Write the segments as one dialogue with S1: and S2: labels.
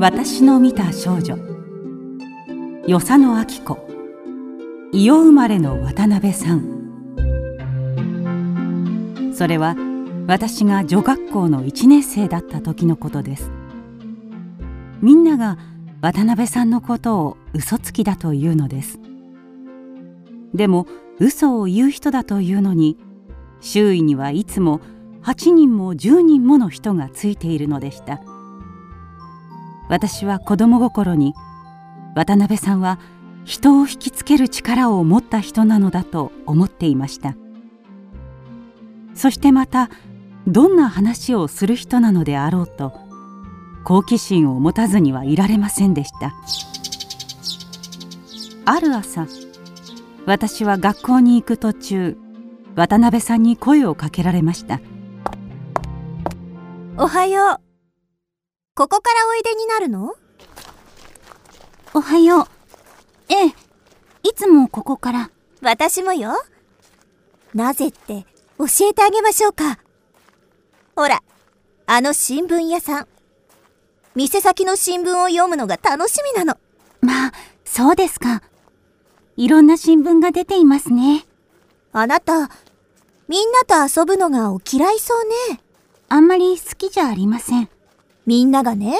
S1: 私の見た少女。与謝野明子。伊予生まれの渡辺さん。それは私が女学校の1年生だった時のことです。みんなが渡辺さんのことを嘘つきだというのです。でも嘘を言う人だというのに周囲にはいつも8人も10人もの人がついているのでした。私は子供心に渡辺さんは人を引きつける力を持った人なのだと思っていました。そしてまたどんな話をする人なのであろうと好奇心を持たずにはいられませんでした。ある朝私は学校に行く途中渡辺さんに声をかけられました。
S2: おはよう。ここからおいでになるの？
S3: おはよう。ええいつもここから。
S2: 私もよ。なぜって教えてあげましょうか。ほらあの新聞屋さん。店先の新聞を読むのが楽しみなの。
S3: まあそうですか。いろんな新聞が出ていますね。
S2: あなたみんなと遊ぶのがお嫌いそうね。
S3: あんまり好きじゃありません
S2: みんながね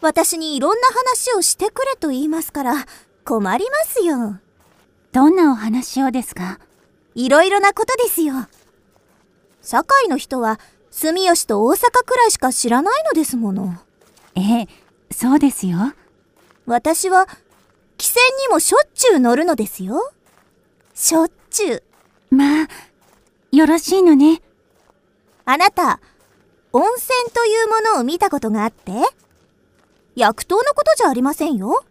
S2: 私にいろんな話をしてくれと言いますから困りますよ。
S3: どんなお話をですか？
S2: いろいろなことですよ。社会の人は住吉と大阪くらいしか知らないのですもの。
S3: ええそうですよ。
S2: 私は汽船にもしょっちゅう乗るのですよ。しょっちゅう。
S3: まあよろしいのね。
S2: あなた温泉というものを見たことがあって薬湯のことじゃありませんよ。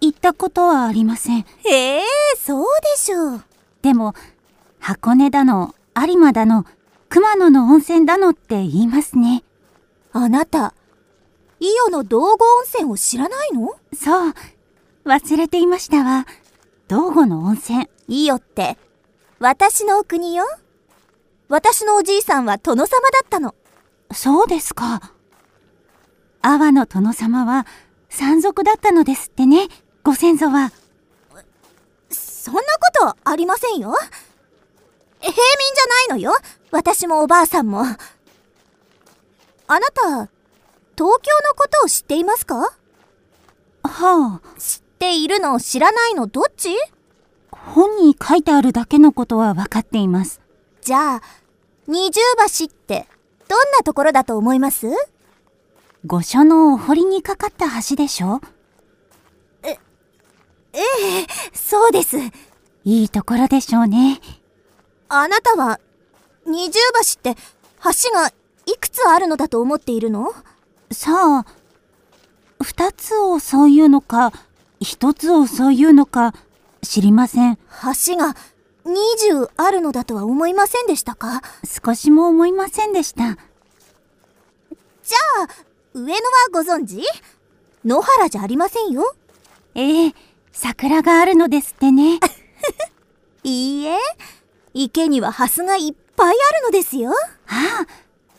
S3: 行ったことはありません。
S2: へえそうでしょう。
S3: でも箱根だの有馬だの熊野の温泉だのって言いますね。
S2: あなた伊予の道後温泉を知らないの？
S3: そう忘れていましたわ。道後の温泉。
S2: 伊予って私のお国よ。私のおじいさんは殿様だったの
S3: そうですか。阿波の殿様は山賊だったのですってね。ご先祖は。
S2: そんなことありませんよ。平民じゃないのよ。私もおばあさんも。あなた東京のことを知っていますか？
S3: はあ。
S2: 知っているの知らないのどっち？
S3: 本に書いてあるだけのことは分かっています。
S2: じゃあ二重橋ってどんなところだと思います？
S3: 御所のお堀にかかった橋でしょ？
S2: えええそうです。
S3: いいところでしょうね。
S2: あなたは二重橋って橋がいくつあるのだと思っているの？
S3: さあ二つをそういうのか一つをそういうのか知りません。
S2: 橋が20あるのだとは思いませんでしたか？
S3: 少しも思いませんでした。
S2: じゃあ上野はご存知？野原じゃありませんよ。
S3: ええ桜があるのですってね。
S2: いいえ池にはハスがいっぱいあるのですよ。
S3: ああ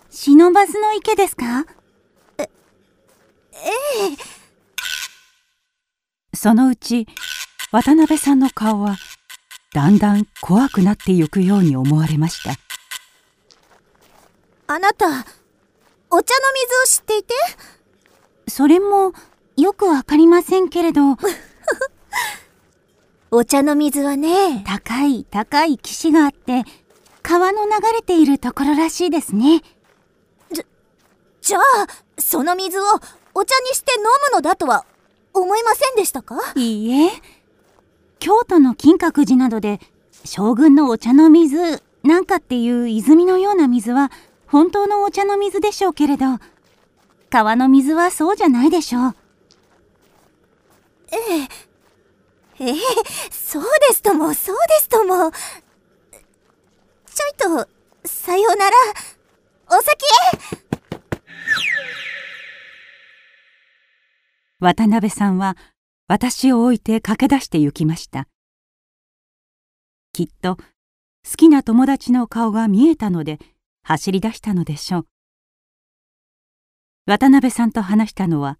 S3: 忍ばずの池ですか？
S2: ええ。
S1: そのうち渡辺さんの顔はだんだん怖くなってゆくように思われました。
S2: あなたお茶の水を知っていて？
S3: それもよくわかりませんけれど。
S2: お茶の水はね。
S3: 高い高い岸があって川の流れているところらしいですね。
S2: じゃあその水をお茶にして飲むのだとは思いませんでしたか？
S3: いいえ京都の金閣寺などで将軍のお茶の水なんかっていう泉のような水は本当のお茶の水でしょうけれど川の水はそうじゃないでしょう。
S2: ええええそうですともそうですとも。ちょいとさようならお先へ。
S1: 渡辺さんは私を置いて駆け出して行きました。きっと好きな友達の顔が見えたので走り出したのでしょう。渡辺さんと話したのは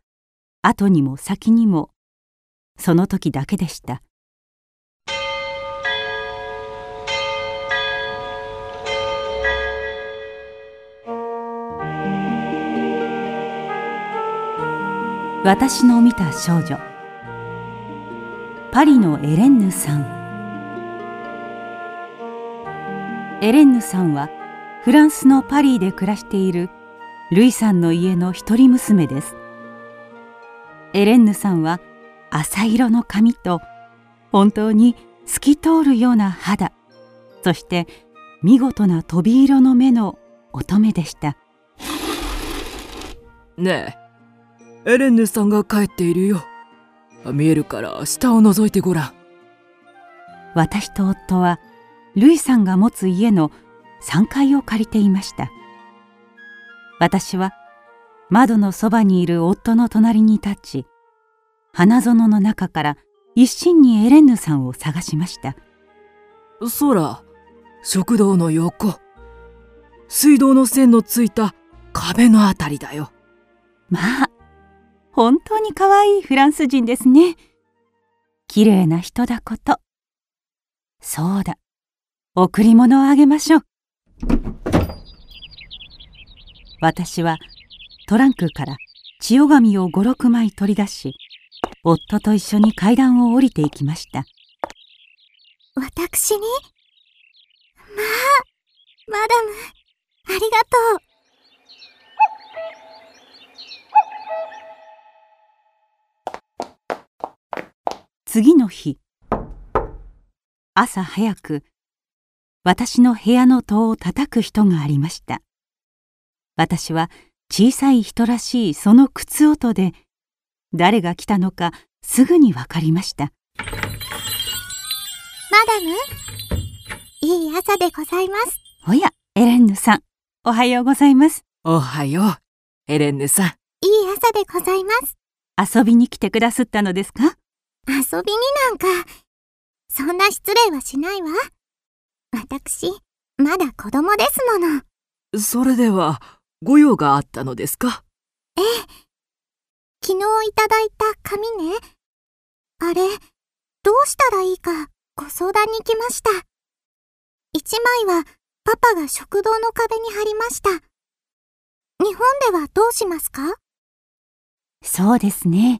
S1: 後にも先にもその時だけでした。私の見た少女。パリのエレンヌさん。エレンヌさんはフランスのパリで暮らしているルイさんの家の一人娘です。エレンヌさんは浅色の髪と本当に透き通るような肌。そして見事な飛び色の目の乙女でした。
S4: ねえエレンヌさんが帰っているよ。見えるから下を覗いてごらん。
S1: 私と夫はルイさんが持つ家の3階を借りていました。私は窓のそばにいる夫の隣に立ち花園の中から一心にエレンヌさんを探しました。
S4: 空食堂の横水道の線のついた壁のあたりだよ。
S1: まあ本当に可愛いフランス人ですね。綺麗な人だこと。そうだ。贈り物をあげましょう。私はトランクから千代紙を五六枚取り出し夫と一緒に階段を降りていきました。
S5: 私に？まあマダムありがとう。
S1: 次の日。朝早く私の部屋の戸を叩く人がありました。私は小さい人らしいその靴音で誰が来たのかすぐにわかりました。
S5: マダムいい朝でございます。
S1: おやエレンヌさん。おはようございます。
S4: おはようエレンヌさん。
S5: いい朝でございます。
S1: 遊びに来てくださったのですか？
S5: 遊びになんか。そんな失礼はしないわ。私まだ子供ですもの。
S4: それではご用があったのですか？
S5: ええ。昨日いただいた紙ね。あれどうしたらいいかご相談に来ました。一枚はパパが食堂の壁に貼りました。日本ではどうしますか？
S1: そうですね。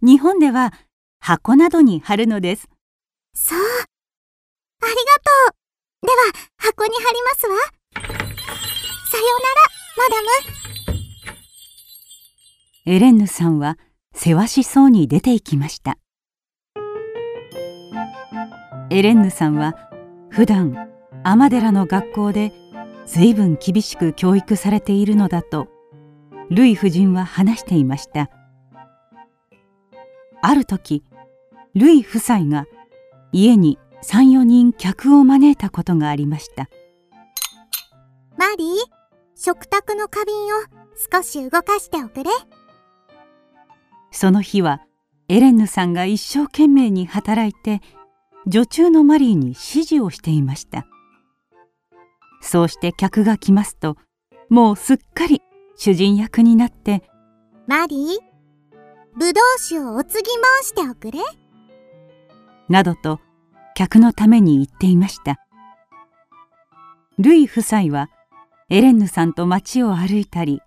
S1: 日本では箱などに貼るのです。
S5: そう。ありがとう。では箱に貼りますわ。さようならマダム。
S1: エレンヌさんはせわしそうに出て行きました。エレンヌさんは普段尼寺の学校で随分厳しく教育されているのだとルイ夫人は話していました。ある時ルイ夫妻が家に34人客を招いたことがありました。
S5: マリー食卓の花瓶を少し動かしておくれ。
S1: その日はエレンヌさんが一生懸命に働いて女中のマリーに指示をしていました。そうして客が来ますともうすっかり主人役になって
S5: マリーぶどう酒をお継ぎ申しておくれ
S1: などと客のために言っていました。ルイ夫妻はエレンヌさんと街を歩いたり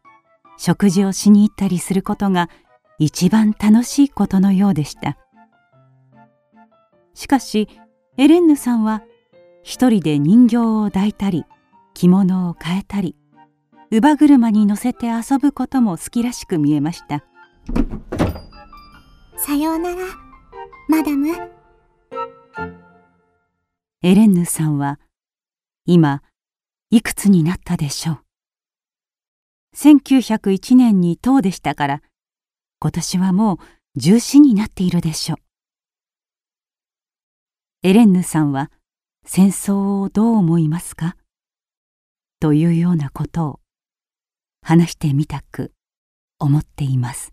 S1: 食事をしに行ったりすることが一番楽しいことのようでした。しかしエレンヌさんは一人で人形を抱いたり着物を変えたり乳母車に乗せて遊ぶことも好きらしく見えました。
S5: さようならマダム。
S1: エレンヌさんは今いくつになったでしょう？1901年に唐でしたから今年はもう重視になっているでしょう。エレンヌさんは戦争をどう思いますか？というようなことを話してみたく思っています。